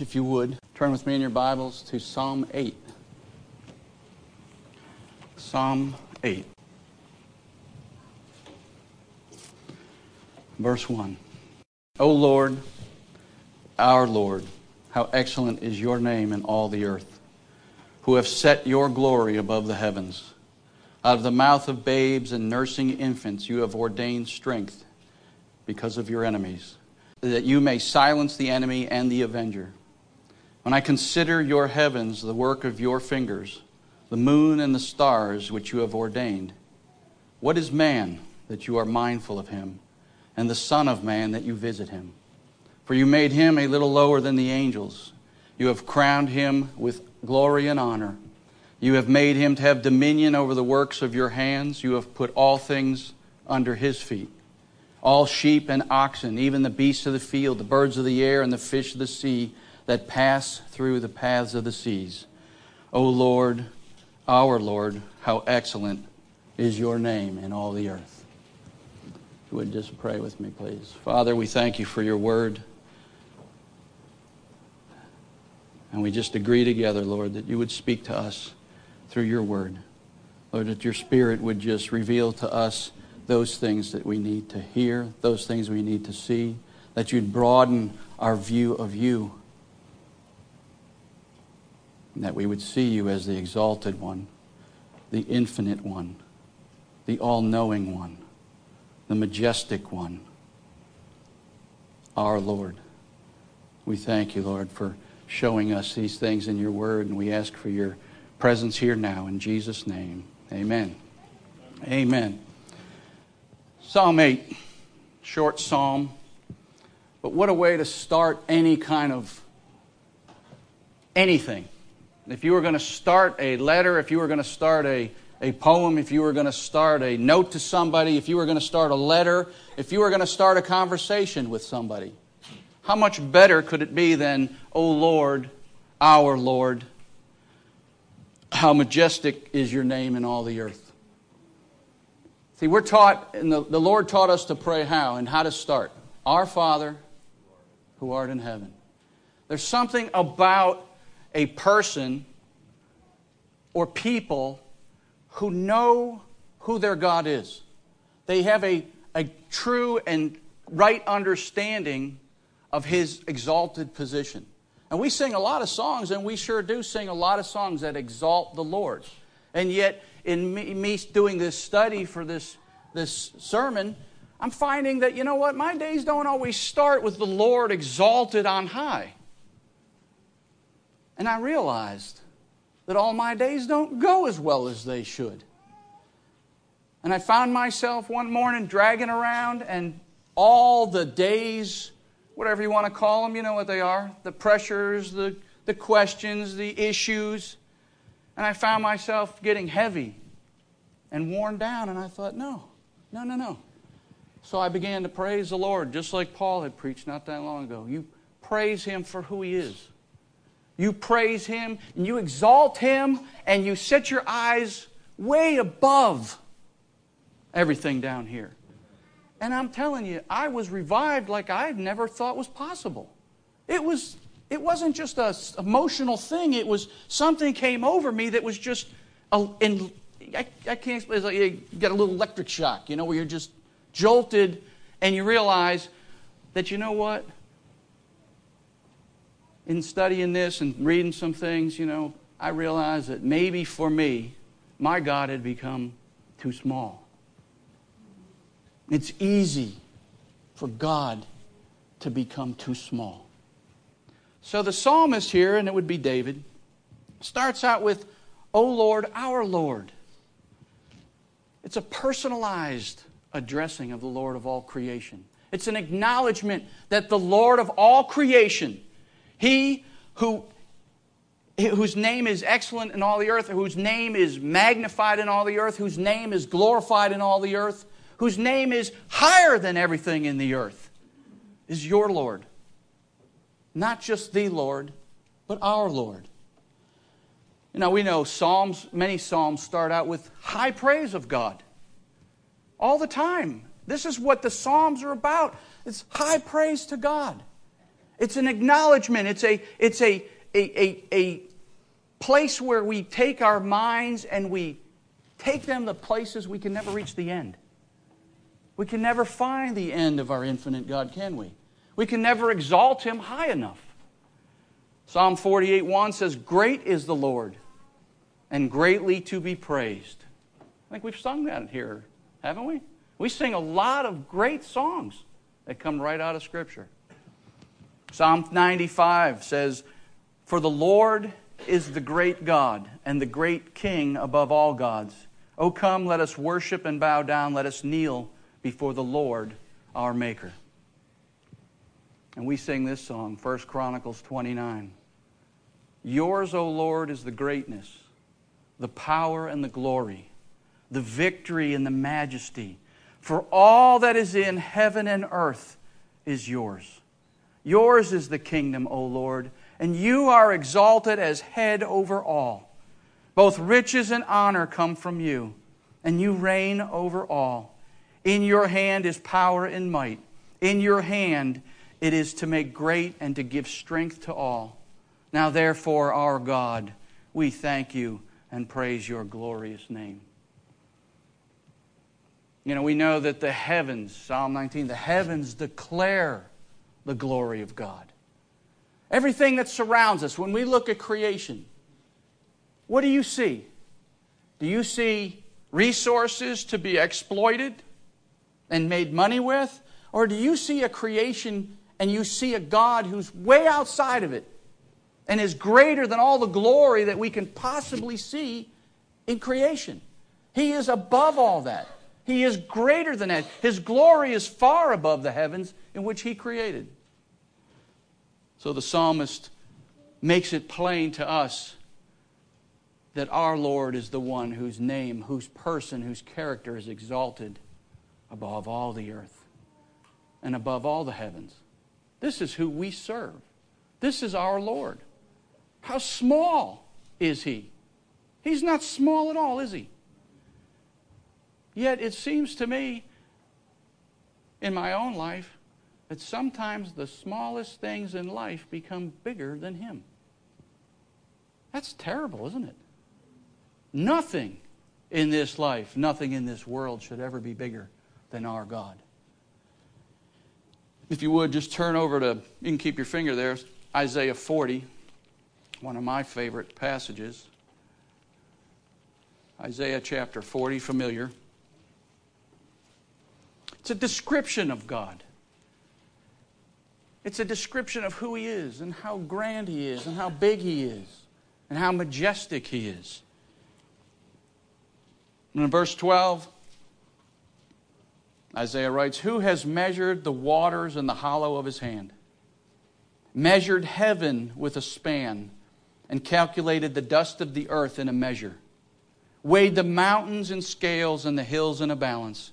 If you would, turn with me in your Bibles to Psalm 8. Psalm 8. Verse 1. O Lord, our Lord, how excellent is your name in all the earth, who have set your glory above the heavens. Out of the mouth of babes and nursing infants you have ordained strength because of your enemies, that you may silence the enemy and the avenger. When I consider your heavens, the work of your fingers, the moon and the stars which you have ordained, what is man that you are mindful of him, and the Son of Man that you visit him? For you made him a little lower than the angels. You have crowned him with glory and honor. You have made him to have dominion over the works of your hands. You have put all things under his feet all sheep and oxen, even the beasts of the field, the birds of the air, and the fish of the sea that pass through the paths of the seas. O Lord, our Lord, how excellent is your name in all the earth. You would just pray with me, please. Father, we thank you for your word. And we just agree together, Lord, that you would speak to us through your word. Lord, that your spirit would just reveal to us those things that we need to hear, those things we need to see, that you'd broaden our view of you, that we would see you as the exalted one, the infinite one, the all knowing one, the majestic one, our Lord. We thank you, Lord, for showing us these things in your word, and we ask for your presence here now in Jesus' name. Amen. Amen. Psalm 8, short psalm, but what a way to start any kind of anything. If you were going to start a letter, if you were going to start a, a poem, if you were going to start a note to somebody, if you were going to start a letter, if you were going to start a conversation with somebody, how much better could it be than, O Lord, our Lord, how majestic is your name in all the earth? See, we're taught, and the, the Lord taught us to pray how and how to start. Our Father, who art in heaven. There's something about a person or people who know who their God is. They have a, a true and right understanding of His exalted position. And we sing a lot of songs, and we sure do sing a lot of songs that exalt the Lord. And yet, in me, doing this study for this, this sermon, I'm finding that, you know what, my days don't always start with the Lord exalted on high. And I realized that all my days don't go as well as they should. And I found myself one morning dragging around, and all the days, whatever you want to call them, you know what they are the pressures, the, the questions, the issues and I found myself getting heavy and worn down. And I thought, no, no, no, no. So I began to praise the Lord, just like Paul had preached not that long ago. You praise Him for who He is. You praise Him and you exalt Him and you set your eyes way above everything down here. And I'm telling you, I was revived like I never thought was possible. It was it wasn't just a emotional thing. It was something came over me that was just, a, in, I, I can't explain. It's like you get a little electric shock, you know, where you're just jolted and you realize that, you know what? In studying this and reading some things, you know, I realized that maybe for me, my God had become too small. It's easy for God to become too small. So the psalmist here, and it would be David, starts out with, O Lord, our Lord. It's a personalized addressing of the Lord of all creation. It's an acknowledgement that the Lord of all creation, He who whose name is excellent in all the earth, whose name is magnified in all the earth, whose name is glorified in all the earth, whose name is higher than everything in the earth, is your Lord. Not just the Lord, but our Lord. You know, we know Psalms, many Psalms start out with high praise of God. All the time. This is what the Psalms are about. It's high praise to God. It's an acknowledgement. It's a, it's a, a, a, a place where we take our minds and we take them to places we can never reach the end. We can never find the end of our infinite God, can we? We can never exalt him high enough. Psalm 48 1 says, Great is the Lord, and greatly to be praised. I think we've sung that here, haven't we? We sing a lot of great songs that come right out of Scripture. Psalm 95 says, For the Lord is the great God and the great King above all gods. O come, let us worship and bow down. Let us kneel before the Lord our Maker. And we sing this song, 1 Chronicles 29. Yours, O Lord, is the greatness, the power and the glory, the victory and the majesty. For all that is in heaven and earth is yours. Yours is the kingdom, O Lord, and you are exalted as head over all. Both riches and honor come from you, and you reign over all. In your hand is power and might. In your hand it is to make great and to give strength to all. Now, therefore, our God, we thank you and praise your glorious name. You know, we know that the heavens, Psalm 19, the heavens declare the glory of God. Everything that surrounds us, when we look at creation, what do you see? Do you see resources to be exploited and made money with? Or do you see a creation and you see a God who's way outside of it and is greater than all the glory that we can possibly see in creation. He is above all that. He is greater than that. His glory is far above the heavens in which He created. So the psalmist makes it plain to us that our Lord is the one whose name, whose person, whose character is exalted above all the earth and above all the heavens. This is who we serve. This is our Lord. How small is he? He's not small at all, is he? Yet it seems to me in my own life that sometimes the smallest things in life become bigger than him. That's terrible, isn't it? Nothing in this life, nothing in this world should ever be bigger than our God. If you would, just turn over to, you can keep your finger there, Isaiah 40, one of my favorite passages. Isaiah chapter 40, familiar. It's a description of God. It's a description of who He is and how grand He is and how big He is and how majestic He is. And in verse 12, Isaiah writes, Who has measured the waters in the hollow of his hand, measured heaven with a span, and calculated the dust of the earth in a measure, weighed the mountains in scales and the hills in a balance?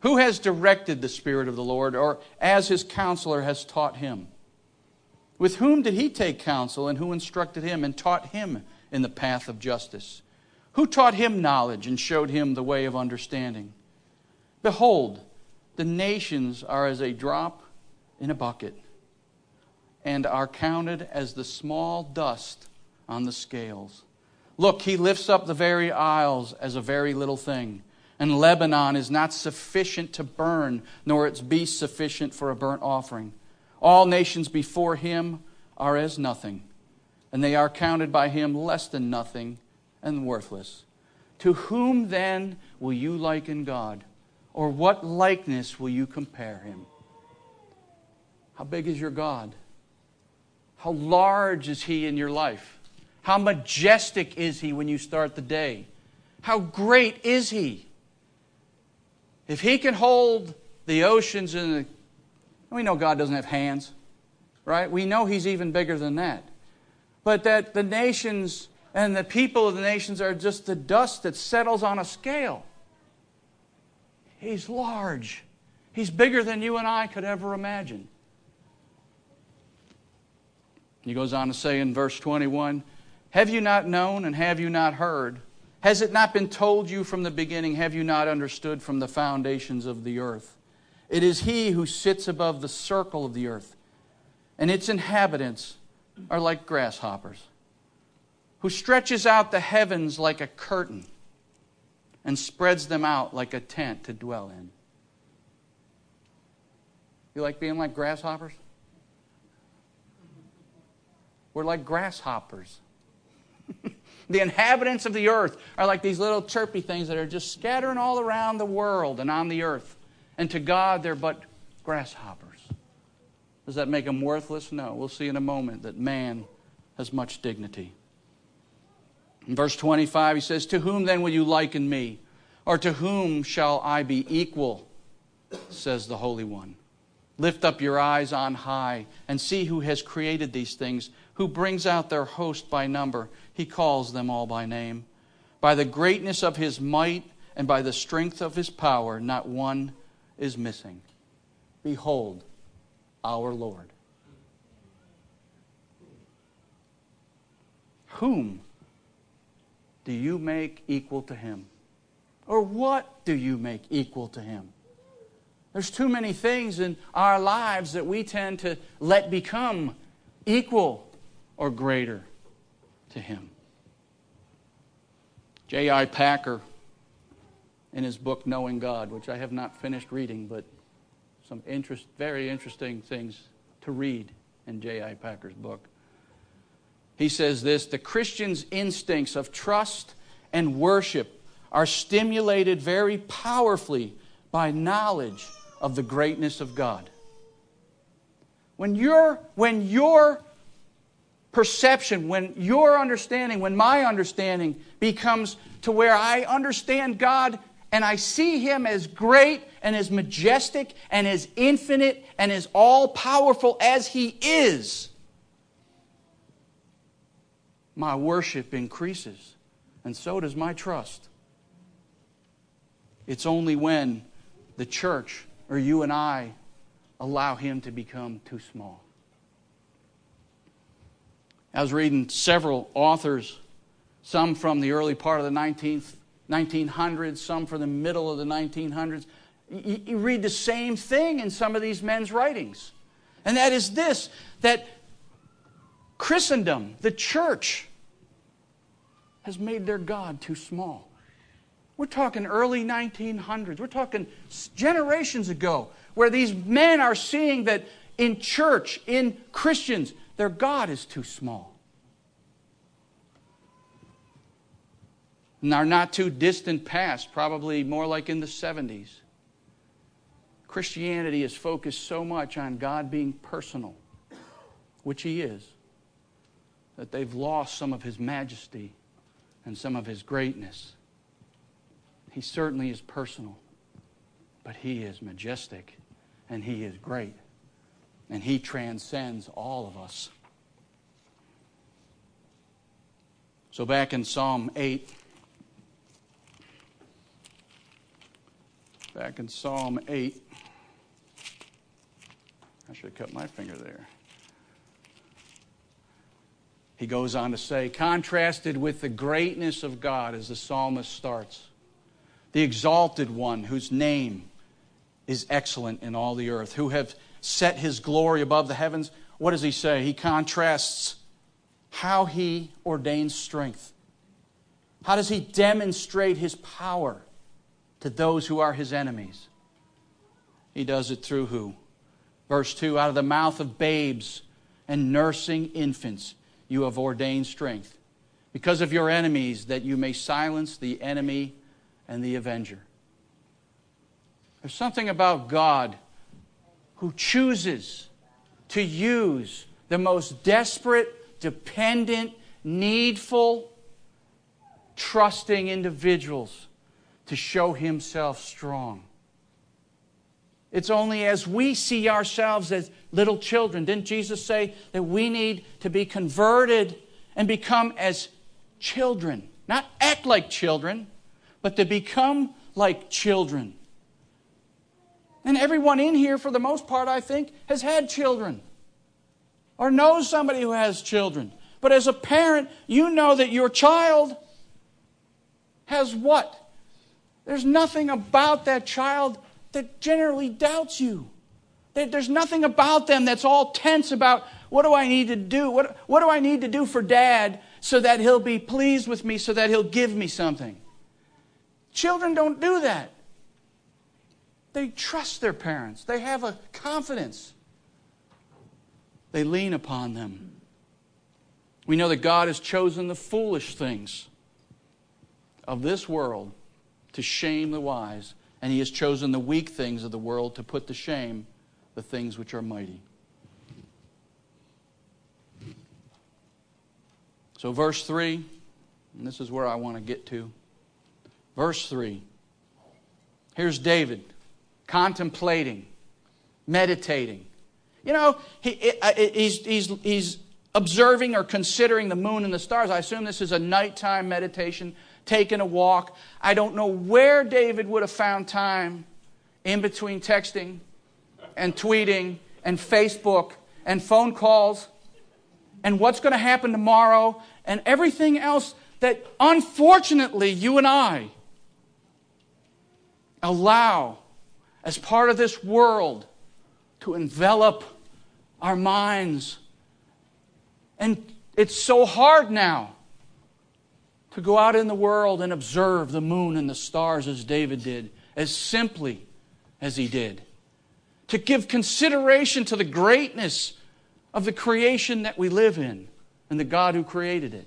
Who has directed the Spirit of the Lord, or as his counselor has taught him? With whom did he take counsel, and who instructed him and taught him in the path of justice? Who taught him knowledge and showed him the way of understanding? Behold, the nations are as a drop in a bucket and are counted as the small dust on the scales. Look, he lifts up the very isles as a very little thing. And Lebanon is not sufficient to burn, nor its beasts sufficient for a burnt offering. All nations before him are as nothing, and they are counted by him less than nothing and worthless. To whom then will you liken God? Or what likeness will you compare him? How big is your God? How large is he in your life? How majestic is he when you start the day? How great is he? If he can hold the oceans and the, we know God doesn't have hands, right? We know he's even bigger than that. But that the nations and the people of the nations are just the dust that settles on a scale. He's large. He's bigger than you and I could ever imagine. He goes on to say in verse 21 Have you not known and have you not heard? Has it not been told you from the beginning? Have you not understood from the foundations of the earth? It is He who sits above the circle of the earth. and its inhabitants are like grasshoppers, who stretches out the heavens like a curtain and spreads them out like a tent to dwell in. You like being like grasshoppers? We're like grasshoppers. the inhabitants of the earth are like these little chirpy things that are just scattering all around the world and on the earth. And to God, they're but grasshoppers. Does that make them worthless? No. We'll see in a moment that man has much dignity. In verse 25, he says, To whom then will you liken me? Or to whom shall I be equal? says the Holy One. Lift up your eyes on high and see who has created these things, who brings out their host by number. He calls them all by name. By the greatness of his might and by the strength of his power, not one is missing. Behold, our Lord. Whom do you make equal to him? Or what do you make equal to him? There's too many things in our lives that we tend to let become equal or greater to Him. J.I. Packer, in his book Knowing God, which I have not finished reading, but some interest, very interesting things to read in J.I. Packer's book. He says this The Christian's instincts of trust and worship are stimulated very powerfully by knowledge of the greatness of God. When your, when your perception, when your understanding, when my understanding becomes to where I understand God and I see Him as great and as majestic and as infinite and as all powerful as He is, my worship increases, and so does my trust. It's only when the church or you and I allow him to become too small. I was reading several authors, some from the early part of the 19th, 1900s, some from the middle of the 1900s. You, you read the same thing in some of these men's writings. And that is this that Christendom, the church, has made their God too small. We're talking early 1900s. We're talking generations ago, where these men are seeing that in church, in Christians, their God is too small. In our not too distant past, probably more like in the 70s, Christianity is focused so much on God being personal, which He is, that they've lost some of His majesty and some of His greatness. He certainly is personal, but He is majestic and He is great. And He transcends all of us. So, back in Psalm 8, back in Psalm 8, I should have cut my finger there. He goes on to say, contrasted with the greatness of God, as the psalmist starts the exalted one whose name is excellent in all the earth, who have set his glory above the heavens. What does he say? He contrasts how he ordains strength. How does he demonstrate his power to those who are his enemies? He does it through who? Verse 2 Out of the mouth of babes and nursing infants, you have ordained strength. Because of your enemies, that you may silence the enemy and the avenger. There's something about God who chooses to use the most desperate, dependent, needful, trusting individuals to show himself strong. It's only as we see ourselves as little children. Didn't Jesus say that we need to be converted and become as children? Not act like children, but to become like children. And everyone in here, for the most part, I think, has had children or knows somebody who has children. But as a parent, you know that your child has what? There's nothing about that child that generally doubts you There's nothing about them that's all tense about what do I need to do? What, what do I need to do for dad so that he'll be pleased with me, so that he'll give me something? Children don't do that. They trust their parents, they have a confidence. They lean upon them. We know that God has chosen the foolish things of this world to shame the wise, and He has chosen the weak things of the world to put to shame the things which are mighty. So, verse 3, and this is where I want to get to. Verse 3. Here's David contemplating, meditating. You know, he, uh, he's, he's, he's observing or considering the moon and the stars. I assume this is a nighttime meditation, taking a walk. I don't know where David would have found time in between texting and tweeting and Facebook and phone calls and what's going to happen tomorrow and everything else that unfortunately you and I allow as part of this world to envelop our minds. And it's so hard now to go out in the world and observe the moon and the stars as David did, as simply as he did. To give consideration to the greatness of the creation that we live in and the God who created it.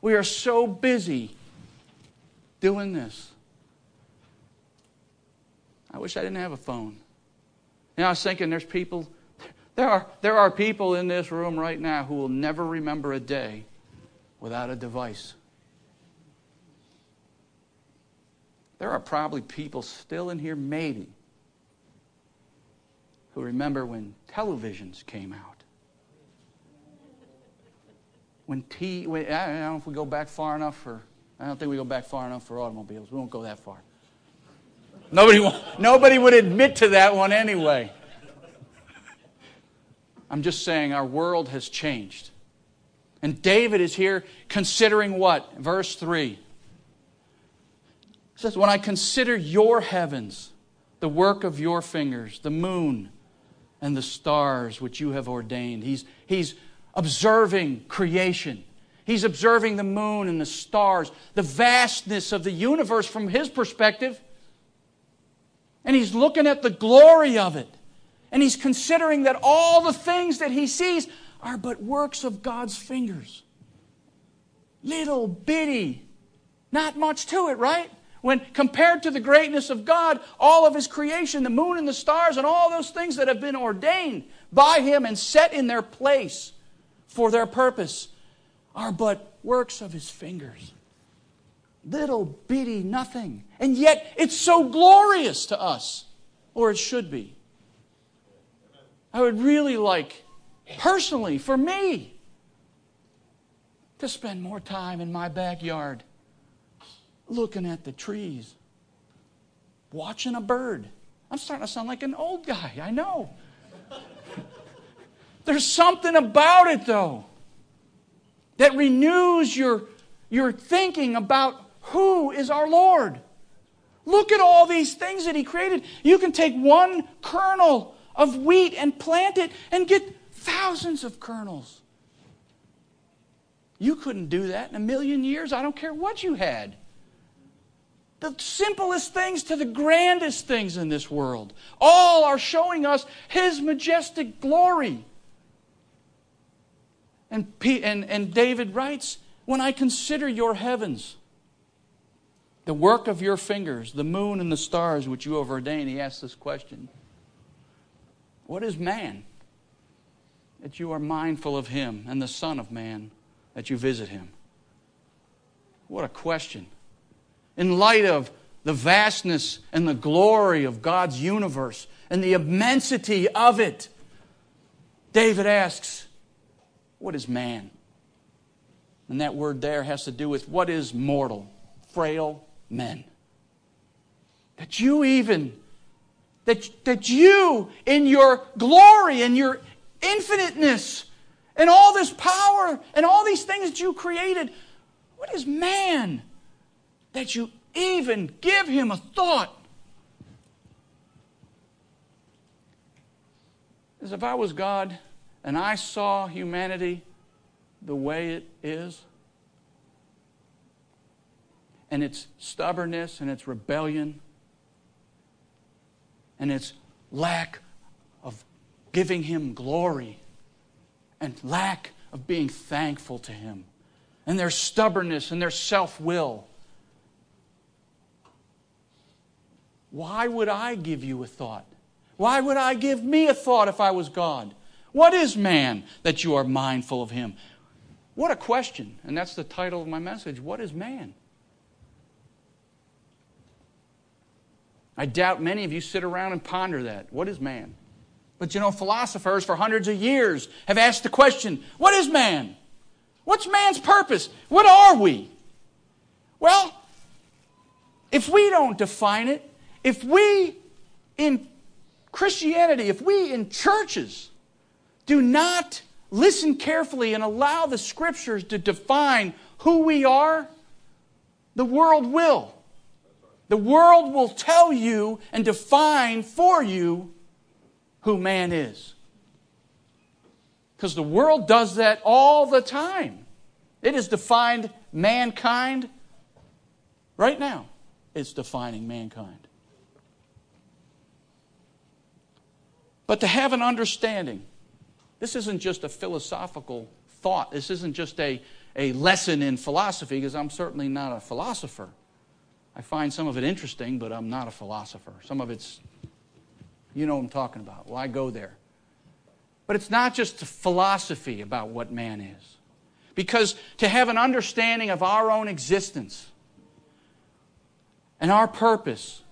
We are so busy doing this. I wish I didn't have a phone. You know, I was thinking there's people, there are, there are people in this room right now who will never remember a day without a device. There are probably people still in here, maybe, who remember when televisions came out when T, I don't know if we go back far enough for, I don't think we go back far enough for automobiles. We won't go that far. Nobody, nobody would admit to that one anyway. I'm just saying our world has changed. And David is here considering what? Verse 3. It says, When I consider your heavens, the work of your fingers, the moon and the stars which you have ordained. He's, he's observing creation. He's observing the moon and the stars, the vastness of the universe from his perspective. And he's looking at the glory of it. And he's considering that all the things that he sees are but works of God's fingers. Little bitty, not much to it, right? When compared to the greatness of God, all of his creation, the moon and the stars, and all those things that have been ordained by him and set in their place for their purpose are but works of his fingers. Little bitty nothing. And yet it's so glorious to us, or it should be. I would really like, personally, for me, to spend more time in my backyard looking at the trees, watching a bird. I'm starting to sound like an old guy, I know. There's something about it, though, that renews your, your thinking about who is our Lord. Look at all these things that He created. You can take one kernel of wheat and plant it and get thousands of kernels. You couldn't do that in a million years. I don't care what you had. The simplest things to the grandest things in this world all are showing us His majestic glory. And, and, and David writes, When I consider your heavens, the work of your fingers, the moon and the stars which you have ordained, he asks this question What is man that you are mindful of him, and the Son of Man that you visit him? What a question. In light of the vastness and the glory of God's universe and the immensity of it, David asks, what is man? And that word there has to do with what is mortal, frail men. That you even, that, that you in your glory and your infiniteness and all this power and all these things that you created, what is man that you even give him a thought? As if I was God and I saw humanity the way it is, and its stubbornness and its rebellion and its lack of giving Him glory and lack of being thankful to Him and their stubbornness and their self will. Why would I give you a thought? Why would I give me a thought if I was God? What is man that you are mindful of him? What a question. And that's the title of my message. What is man? I doubt many of you sit around and ponder that. What is man? But you know, philosophers for hundreds of years have asked the question what is man? What's man's purpose? What are we? Well, if we don't define it, if we in Christianity, if we in churches do not listen carefully and allow the scriptures to define who we are, the world will. The world will tell you and define for you who man is. Because the world does that all the time. It has defined mankind right now. It's defining mankind. But to have an understanding, this isn't just a philosophical thought. This isn't just a, a lesson in philosophy, because I'm certainly not a philosopher. I find some of it interesting, but I'm not a philosopher. Some of it's, you know what I'm talking about. Why go there? But it's not just a philosophy about what man is. Because to have an understanding of our own existence and our purpose,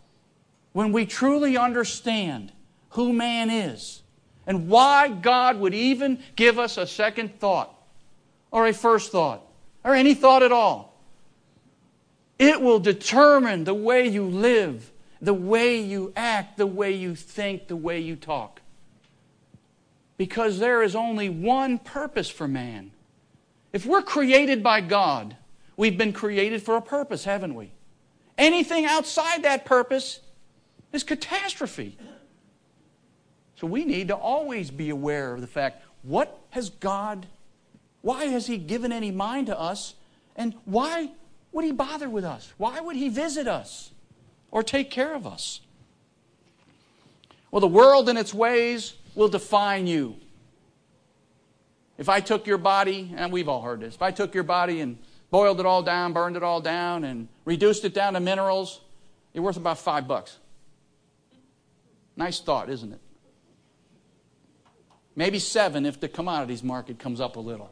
when we truly understand who man is and why God would even give us a second thought or a first thought or any thought at all, it will determine the way you live, the way you act, the way you think, the way you talk. Because there is only one purpose for man. If we're created by God, we've been created for a purpose, haven't we? Anything outside that purpose is catastrophe. So we need to always be aware of the fact what has God, why has He given any mind to us, and why would he bother with us? Why would he visit us or take care of us? Well, the world and its ways will define you. If I took your body, and we've all heard this, if I took your body and boiled it all down, burned it all down, and reduced it down to minerals, you're worth about five bucks. Nice thought, isn't it? Maybe seven if the commodities market comes up a little.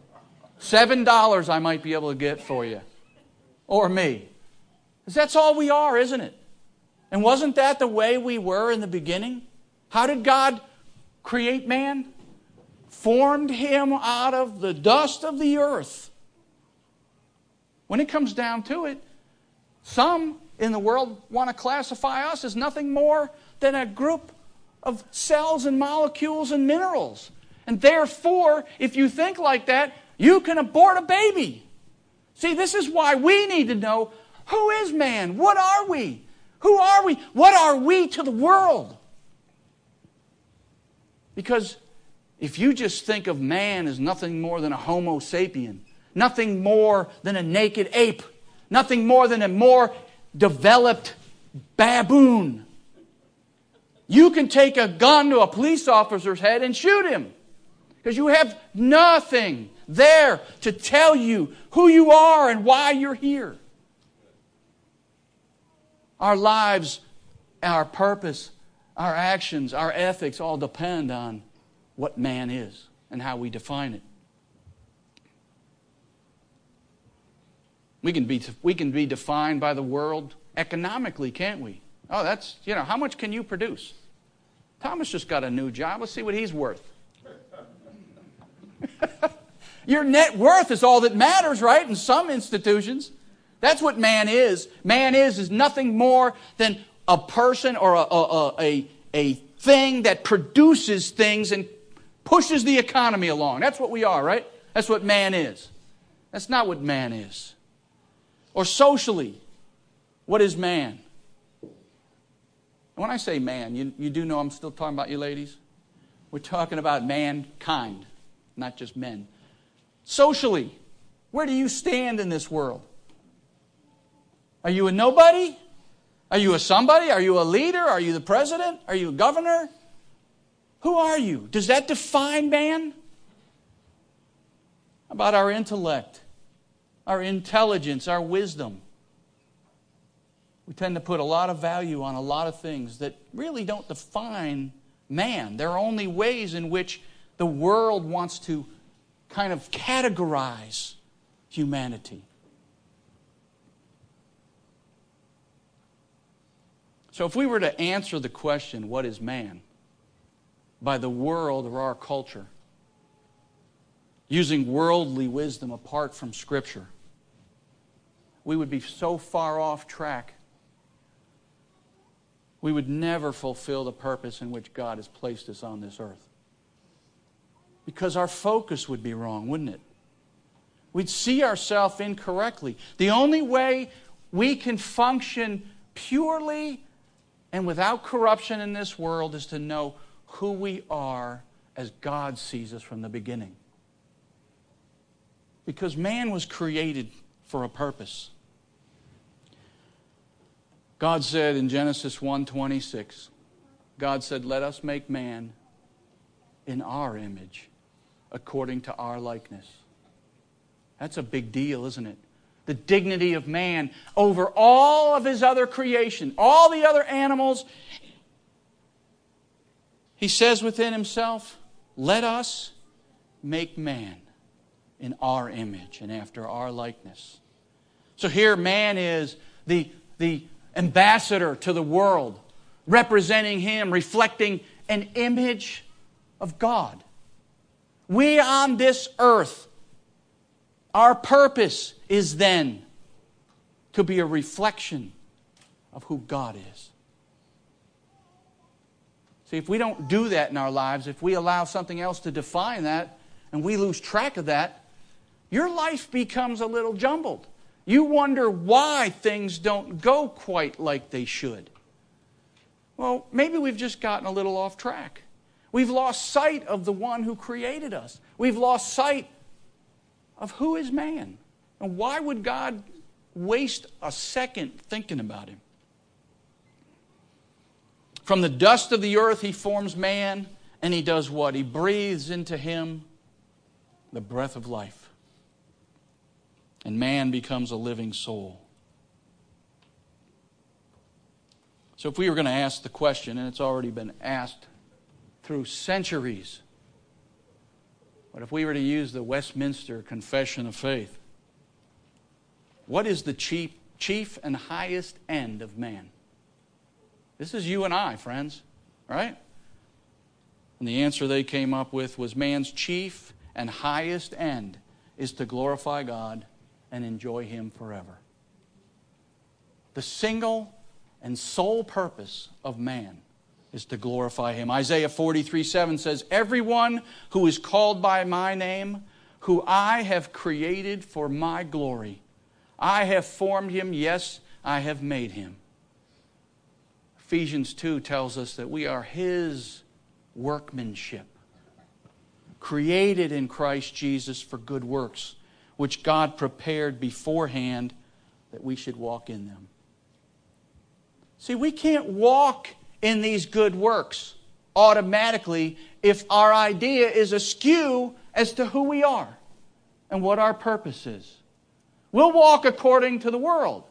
Seven dollars I might be able to get for you or me. Because that's all we are, isn't it? And wasn't that the way we were in the beginning? How did God create man? Formed him out of the dust of the earth. When it comes down to it, some in the world want to classify us as nothing more than a group of cells and molecules and minerals. And therefore, if you think like that, you can abort a baby. See, this is why we need to know who is man? What are we? Who are we? What are we to the world? Because if you just think of man as nothing more than a Homo sapien, nothing more than a naked ape, nothing more than a more developed baboon, you can take a gun to a police officer's head and shoot him because you have nothing there to tell you who you are and why you're here. Our lives, our purpose, our actions, our ethics all depend on what man is and how we define it. We can be, we can be defined by the world economically, can't we? Oh, that's, you know, how much can you produce? Thomas just got a new job. Let's see what he's worth. Your net worth is all that matters, right? In some institutions. That's what man is. Man is is nothing more than a person or a, a, a, a thing that produces things and pushes the economy along. That's what we are, right? That's what man is. That's not what man is. Or socially, what is man? When I say man, you, you do know I'm still talking about you ladies. We're talking about mankind, not just men. Socially, where do you stand in this world? Are you a nobody? Are you a somebody? Are you a leader? Are you the president? Are you a governor? Who are you? Does that define man? About our intellect, our intelligence, our wisdom. We tend to put a lot of value on a lot of things that really don't define man. There are only ways in which the world wants to kind of categorize humanity. So, if we were to answer the question, what is man, by the world or our culture, using worldly wisdom apart from Scripture, we would be so far off track. We would never fulfill the purpose in which God has placed us on this earth. Because our focus would be wrong, wouldn't it? We'd see ourselves incorrectly. The only way we can function purely and without corruption in this world is to know who we are as God sees us from the beginning. Because man was created for a purpose. God said in Genesis 1:26, God said, "Let us make man in our image, according to our likeness." That's a big deal, isn't it? the dignity of man over all of his other creation, all the other animals. He says within himself, Let us make man in our image and after our likeness. So here, man is the, the ambassador to the world, representing him, reflecting an image of God. We on this earth our purpose is then to be a reflection of who God is. See, if we don't do that in our lives, if we allow something else to define that and we lose track of that, your life becomes a little jumbled. You wonder why things don't go quite like they should. Well, maybe we've just gotten a little off track. We've lost sight of the one who created us. We've lost sight of who is man? And why would God waste a second thinking about him? From the dust of the earth, he forms man, and he does what? He breathes into him the breath of life. And man becomes a living soul. So, if we were going to ask the question, and it's already been asked through centuries but if we were to use the Westminster Confession of Faith, what is the chief, chief and highest end of man? This is you and I, friends, right? And the answer they came up with was man's chief and highest end is to glorify God and enjoy Him forever. The single and sole purpose of man is to glorify him. Isaiah 43 7 says, Everyone who is called by my name, who I have created for my glory, I have formed him, yes, I have made him. Ephesians 2 tells us that we are his workmanship, created in Christ Jesus for good works, which God prepared beforehand that we should walk in them. See, we can't walk in these good works automatically if our idea is askew as to who we are and what our purpose is. We'll walk according to the world.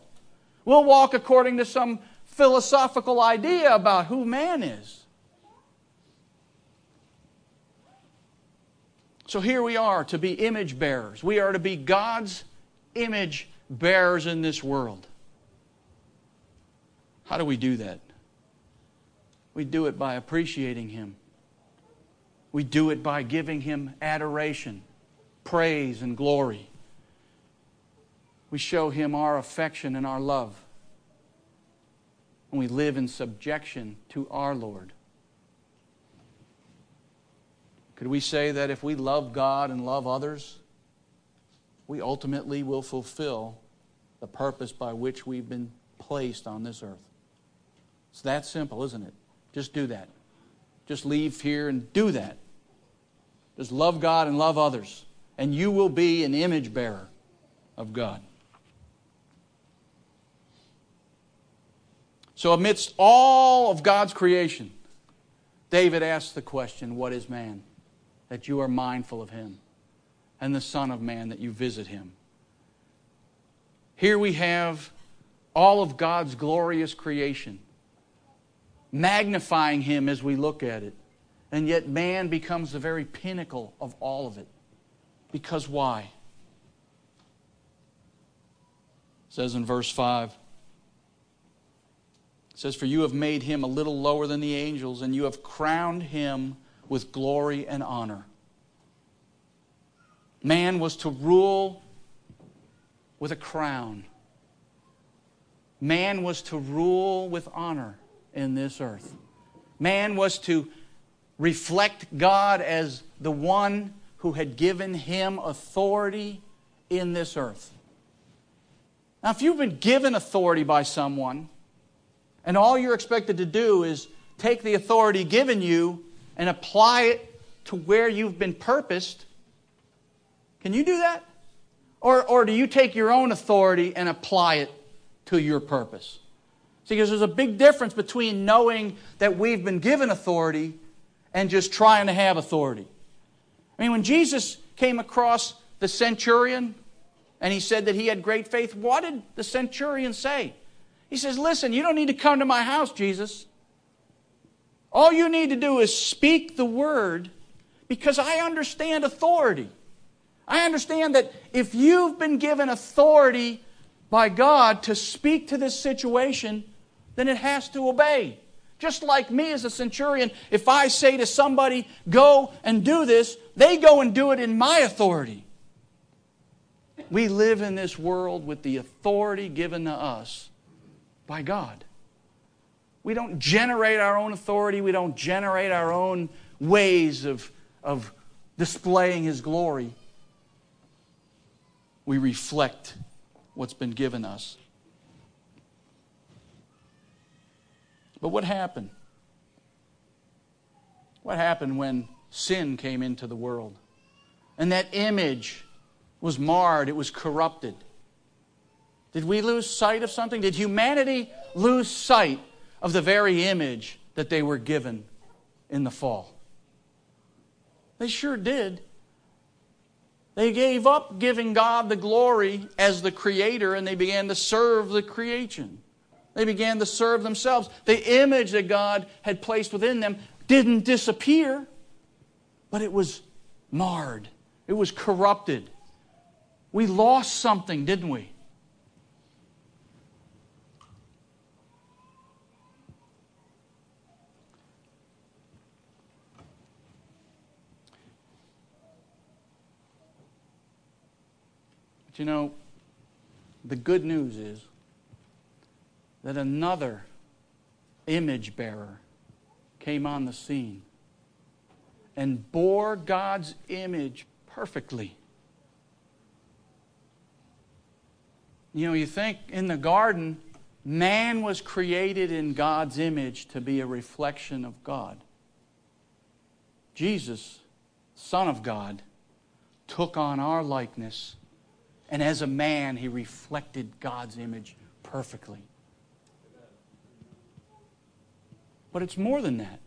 We'll walk according to some philosophical idea about who man is. So here we are to be image bearers. We are to be God's image bearers in this world. How do we do that? We do it by appreciating Him. We do it by giving Him adoration, praise, and glory. We show Him our affection and our love. And we live in subjection to our Lord. Could we say that if we love God and love others, we ultimately will fulfill the purpose by which we've been placed on this earth? It's that simple, isn't it? Just do that. Just leave here and do that. Just love God and love others, and you will be an image bearer of God. So, amidst all of God's creation, David asks the question, What is man? That you are mindful of him, and the Son of Man, that you visit him. Here we have all of God's glorious creation, magnifying him as we look at it. And yet, man becomes the very pinnacle of all of it. Because why? It says in verse 5 it says, For you have made him a little lower than the angels, and you have crowned him with glory and honor. Man was to rule with a crown. Man was to rule with honor in this earth. Man was to reflect God as the one who had given him authority in this earth. Now, if you've been given authority by someone, and all you're expected to do is take the authority given you and apply it to where you've been purposed. Can you do that? Or, or do you take your own authority and apply it to your purpose? Because there's a big difference between knowing that we've been given authority and just trying to have authority. I mean, when Jesus came across the centurion and he said that he had great faith, what did the centurion say? He says, Listen, you don't need to come to my house, Jesus. All you need to do is speak the word because I understand authority. I understand that if you've been given authority by God to speak to this situation, then it has to obey. Just like me as a centurion, if I say to somebody, go and do this, they go and do it in my authority. We live in this world with the authority given to us by God. We don't generate our own authority, we don't generate our own ways of, of displaying His glory. We reflect what's been given us. But what happened? What happened when sin came into the world? And that image was marred, it was corrupted. Did we lose sight of something? Did humanity lose sight of the very image that they were given in the fall? They sure did. They gave up giving God the glory as the creator and they began to serve the creation. They began to serve themselves. The image that God had placed within them didn't disappear, but it was marred, it was corrupted. We lost something, didn't we? But you know, the good news is that another image bearer came on the scene and bore God's image perfectly. You know, you think in the garden, man was created in God's image to be a reflection of God. Jesus, Son of God, took on our likeness and as a man, he reflected God's image perfectly. But it's more than that.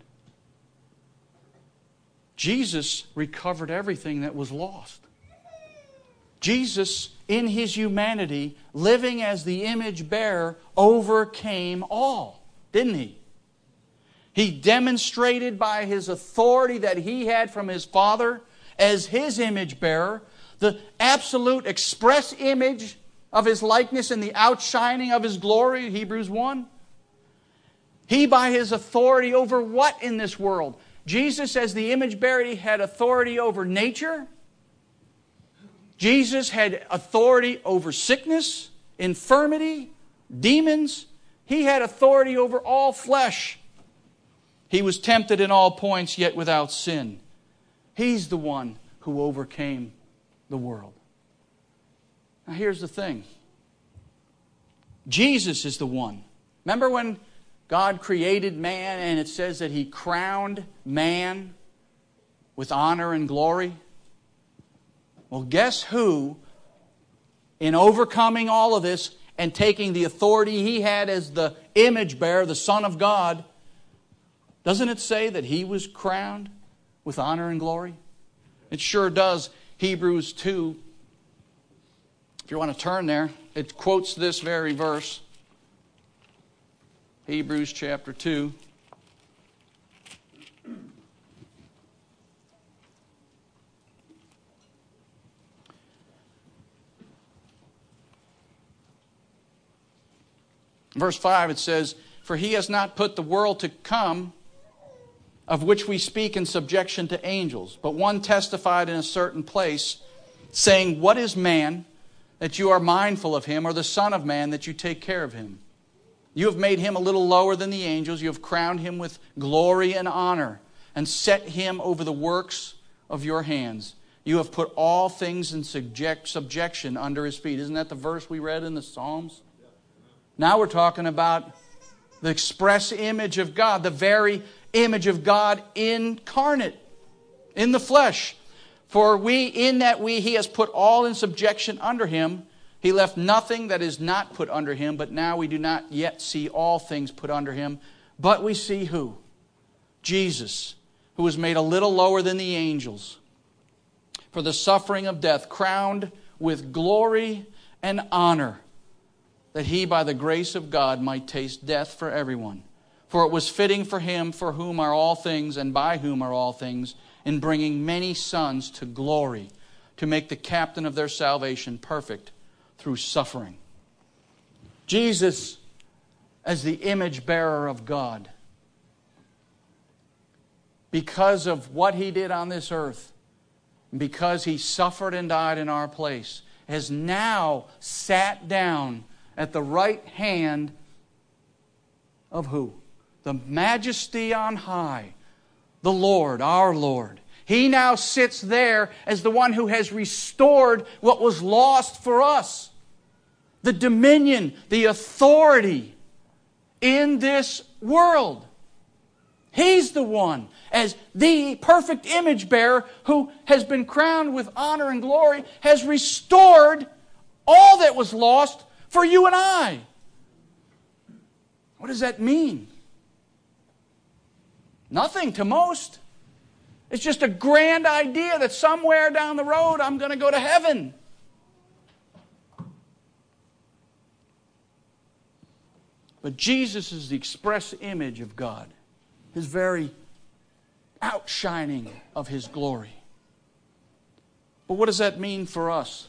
Jesus recovered everything that was lost. Jesus, in his humanity, living as the image bearer, overcame all, didn't he? He demonstrated by his authority that he had from his Father as his image bearer the absolute express image of his likeness and the outshining of his glory, Hebrews 1. He, by his authority over what in this world? Jesus, as the image bearer, had authority over nature. Jesus had authority over sickness, infirmity, demons. He had authority over all flesh. He was tempted in all points, yet without sin. He's the one who overcame the world. Now, here's the thing Jesus is the one. Remember when God created man, and it says that he crowned man with honor and glory. Well, guess who, in overcoming all of this and taking the authority he had as the image bearer, the Son of God, doesn't it say that he was crowned with honor and glory? It sure does. Hebrews 2. If you want to turn there, it quotes this very verse. Hebrews chapter 2. Verse 5 it says, For he has not put the world to come of which we speak in subjection to angels. But one testified in a certain place, saying, What is man that you are mindful of him, or the Son of Man that you take care of him? You have made him a little lower than the angels. You have crowned him with glory and honor, and set him over the works of your hands. You have put all things in subject, subjection under his feet. Isn't that the verse we read in the Psalms? Now we're talking about the express image of God, the very image of God incarnate in the flesh. For we, in that we, he has put all in subjection under him. He left nothing that is not put under him, but now we do not yet see all things put under him. But we see who? Jesus, who was made a little lower than the angels for the suffering of death, crowned with glory and honor, that he, by the grace of God, might taste death for everyone for it was fitting for him, for whom are all things, and by whom are all things, in bringing many sons to glory, to make the captain of their salvation perfect through suffering. Jesus, as the image bearer of God, because of what he did on this earth, because he suffered and died in our place, has now sat down at the right hand of who? the majesty on high, the Lord, our Lord. He now sits there as the one who has restored what was lost for us the dominion, the authority in this world. He's the one, as the perfect image bearer who has been crowned with honor and glory, has restored all that was lost for you and I. What does that mean? Nothing to most. It's just a grand idea that somewhere down the road I'm going to go to heaven. But Jesus is the express image of God, his very outshining of his glory. But what does that mean for us?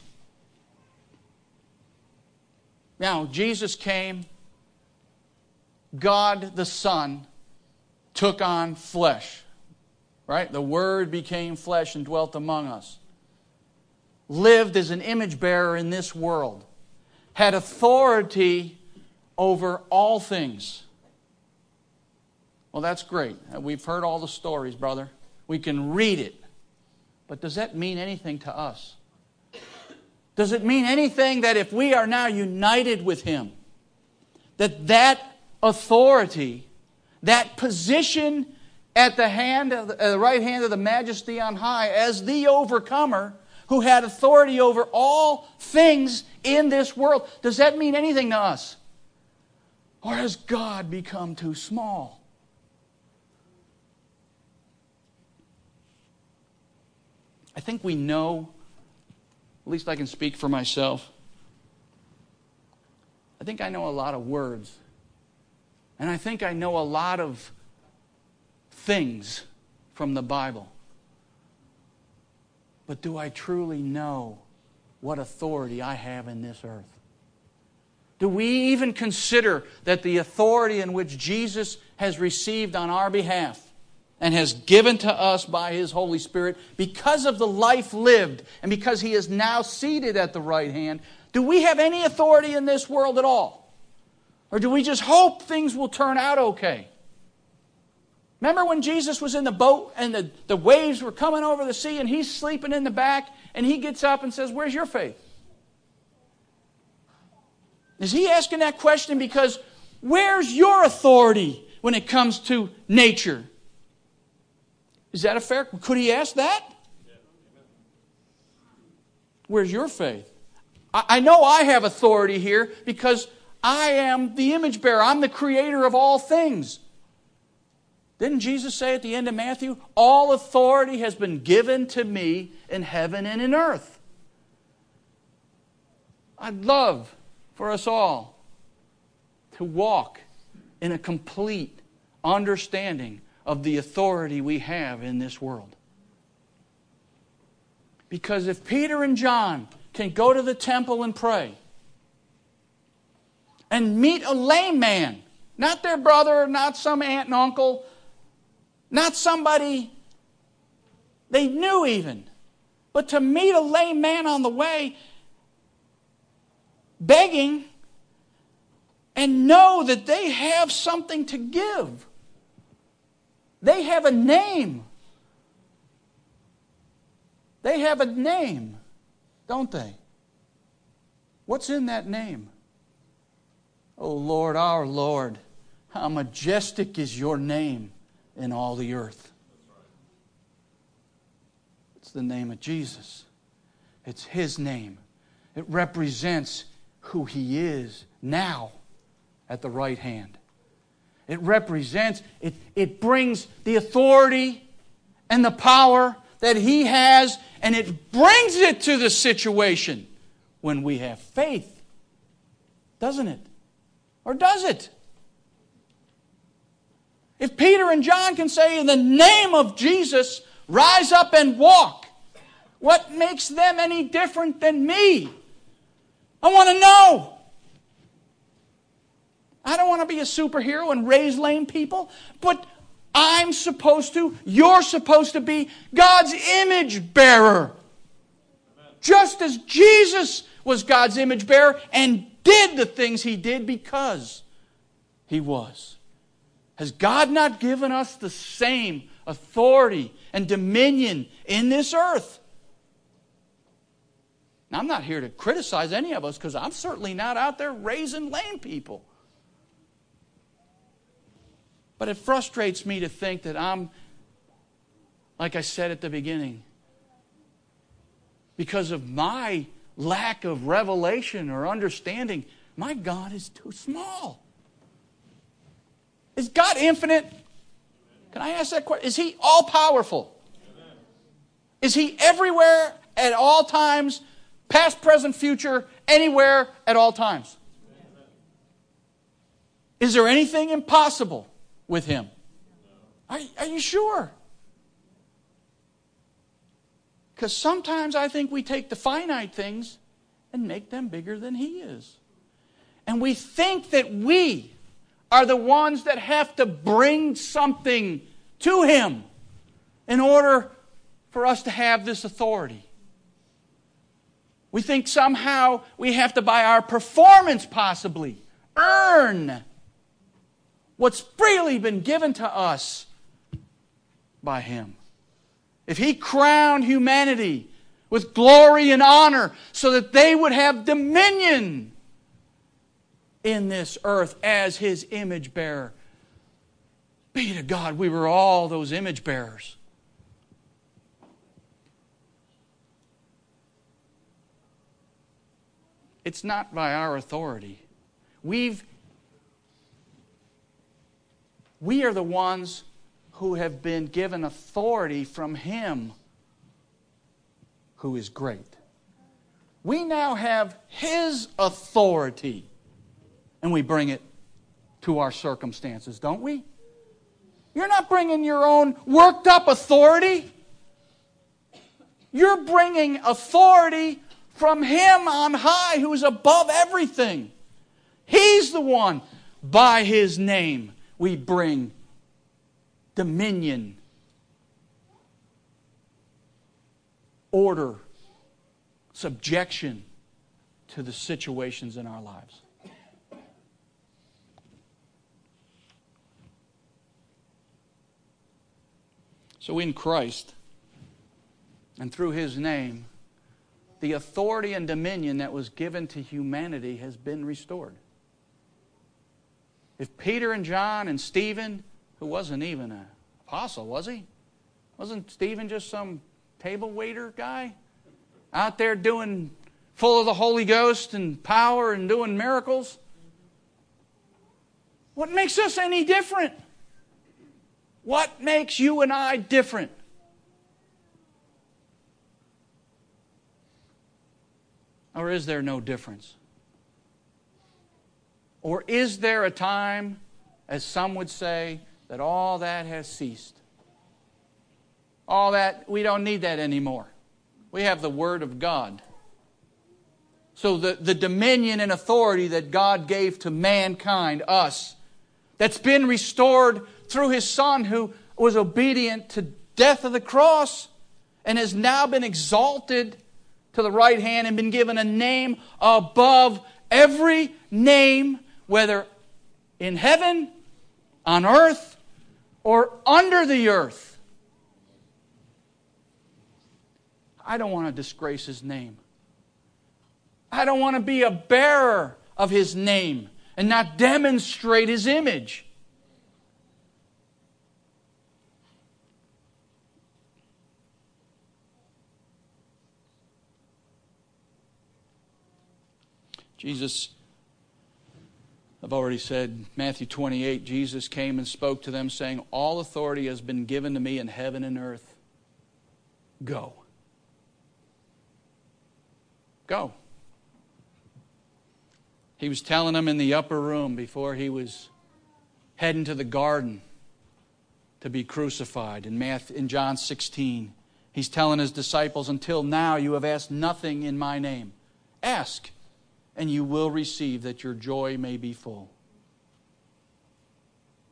Now, Jesus came, God the Son took on flesh. Right? The Word became flesh and dwelt among us. Lived as an image bearer in this world. Had authority over all things. Well, that's great. Uh, we've heard all the stories, brother. We can read it. But does that mean anything to us? Does it mean anything that if we are now united with Him, that that authority that position at the hand of the, the right hand of the majesty on high as the overcomer who had authority over all things in this world. Does that mean anything to us? Or has God become too small? I think we know, at least I can speak for myself. I think I know a lot of words and I think I know a lot of things from the Bible. But do I truly know what authority I have in this earth? Do we even consider that the authority in which Jesus has received on our behalf and has given to us by His Holy Spirit because of the life lived and because He is now seated at the right hand, do we have any authority in this world at all? Or do we just hope things will turn out okay? Remember when Jesus was in the boat and the, the waves were coming over the sea and he's sleeping in the back and he gets up and says, Where's your faith? Is he asking that question because where's your authority when it comes to nature? Is that a fair? Could he ask that? Where's your faith? I know I have authority here because I am the image bearer. I'm the creator of all things. Didn't Jesus say at the end of Matthew, All authority has been given to me in heaven and in earth? I'd love for us all to walk in a complete understanding of the authority we have in this world. Because if Peter and John can go to the temple and pray and meet a lame man, not their brother, not some aunt and uncle, not somebody they knew even, but to meet a lame man on the way, begging, and know that they have something to give. They have a name. They have a name, don't they? What's in that name? Oh Lord, our Lord, how majestic is your name in all the earth. It's the name of Jesus, it's His name. It represents who He is now at the right hand. It represents, it, it brings the authority and the power that He has, and it brings it to the situation when we have faith. Doesn't it? Or does it? If Peter and John can say, in the name of Jesus, rise up and walk, what makes them any different than me? I want to know. I don't want to be a superhero and raise lame people, but I'm supposed to, you're supposed to be God's image bearer. Just as Jesus was God's image bearer and did the things he did because he was. Has God not given us the same authority and dominion in this earth? Now, I'm not here to criticize any of us because I'm certainly not out there raising lame people. But it frustrates me to think that I'm, like I said at the beginning, because of my lack of revelation or understanding, my God is too small. Is God infinite? Can I ask that question? Is He all powerful? Is He everywhere at all times, past, present, future, anywhere at all times? Is there anything impossible with Him? Are, are you sure? Because sometimes I think we take the finite things and make them bigger than He is. And we think that we are the ones that have to bring something to Him in order for us to have this authority. We think somehow we have to, by our performance, possibly, earn what's freely been given to us by Him. If He crowned humanity with glory and honor so that they would have dominion in this earth as his image bearer. Be to God, we were all those image bearers. It's not by our authority. We've we are the ones who have been given authority from him who is great. We now have his authority and we bring it to our circumstances, don't we? You're not bringing your own worked up authority. You're bringing authority from Him on high who is above everything. He's the one. By His name, we bring dominion, order, subjection to the situations in our lives. So, in Christ and through His name, the authority and dominion that was given to humanity has been restored. If Peter and John and Stephen, who wasn't even an apostle, was he? Wasn't Stephen just some table waiter guy out there doing full of the Holy Ghost and power and doing miracles? What makes us any different? What makes you and I different? Or is there no difference? Or is there a time, as some would say, that all that has ceased? All that, we don't need that anymore. We have the Word of God. So the, the dominion and authority that God gave to mankind, us, that's been restored through His Son who was obedient to death of the cross and has now been exalted to the right hand and been given a name above every name, whether in heaven, on earth, or under the earth. I don't want to disgrace his name. I don't want to be a bearer of his name and not demonstrate his image. Jesus, I've already said, Matthew 28, Jesus came and spoke to them, saying, All authority has been given to me in heaven and earth. Go. Go. He was telling them in the upper room before he was heading to the garden to be crucified in, Matthew, in John 16. He's telling his disciples, Until now you have asked nothing in my name. Ask and you will receive that your joy may be full.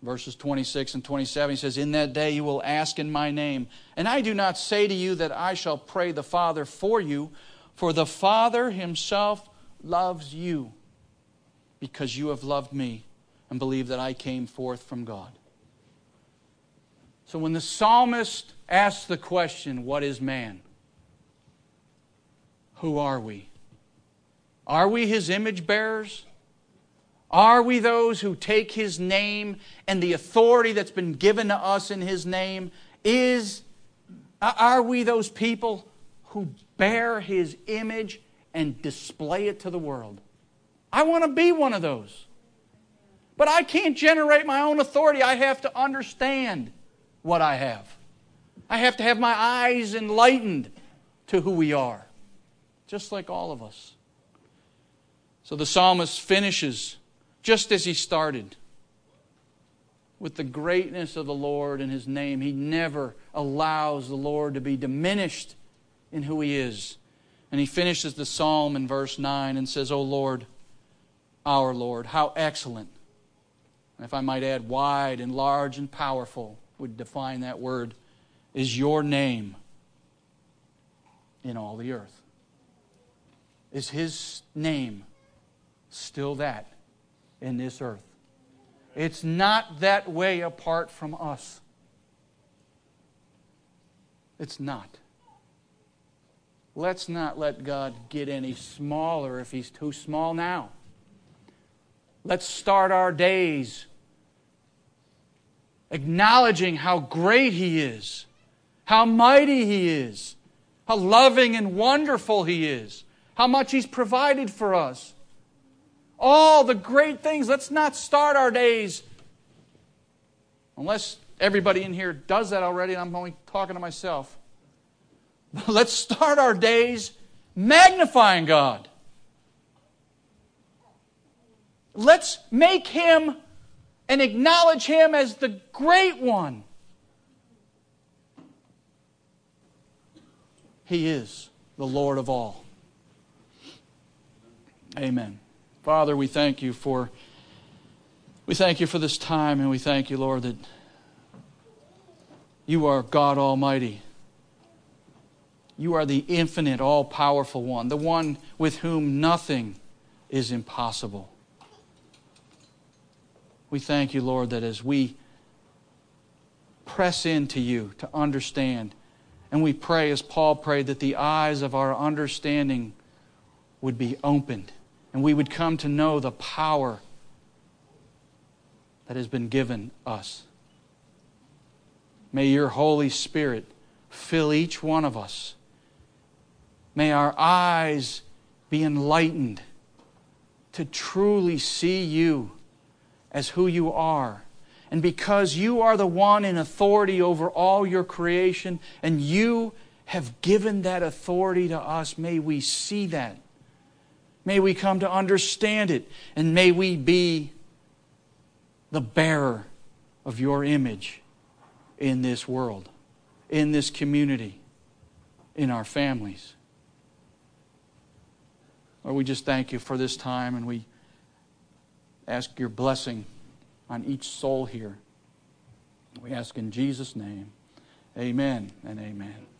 Verses 26 and 27, he says, In that day you will ask in my name. And I do not say to you that I shall pray the Father for you, for the Father himself loves you, because you have loved me and believe that I came forth from God. So when the psalmist asks the question, What is man? Who are we? Are we his image bearers? Are we those who take his name and the authority that's been given to us in his name? Is are we those people who bear his image and display it to the world? I want to be one of those. But I can't generate my own authority. I have to understand what I have. I have to have my eyes enlightened to who we are, just like all of us. So the psalmist finishes just as he started with the greatness of the Lord and his name. He never allows the Lord to be diminished in who he is. And he finishes the psalm in verse 9 and says, O Lord, our Lord, how excellent. And if I might add, wide and large and powerful would define that word, is your name in all the earth. Is his name still that in this earth. It's not that way apart from us. It's not. Let's not let God get any smaller if He's too small now. Let's start our days acknowledging how great He is, how mighty He is, how loving and wonderful He is, how much He's provided for us all the great things. Let's not start our days, unless everybody in here does that already, and I'm only talking to myself. Let's start our days magnifying God. Let's make Him and acknowledge Him as the great one. He is the Lord of all. Amen. Father, we thank you for we thank you for this time and we thank you, Lord, that you are God Almighty. You are the infinite, all powerful one, the one with whom nothing is impossible. We thank you, Lord, that as we press into you to understand, and we pray, as Paul prayed, that the eyes of our understanding would be opened and we would come to know the power that has been given us. May your Holy Spirit fill each one of us. May our eyes be enlightened to truly see you as who you are. And because you are the one in authority over all your creation, and you have given that authority to us, may we see that. May we come to understand it, and may we be the bearer of your image in this world, in this community, in our families. Lord, we just thank you for this time and we ask your blessing on each soul here. We ask in Jesus' name. Amen and amen.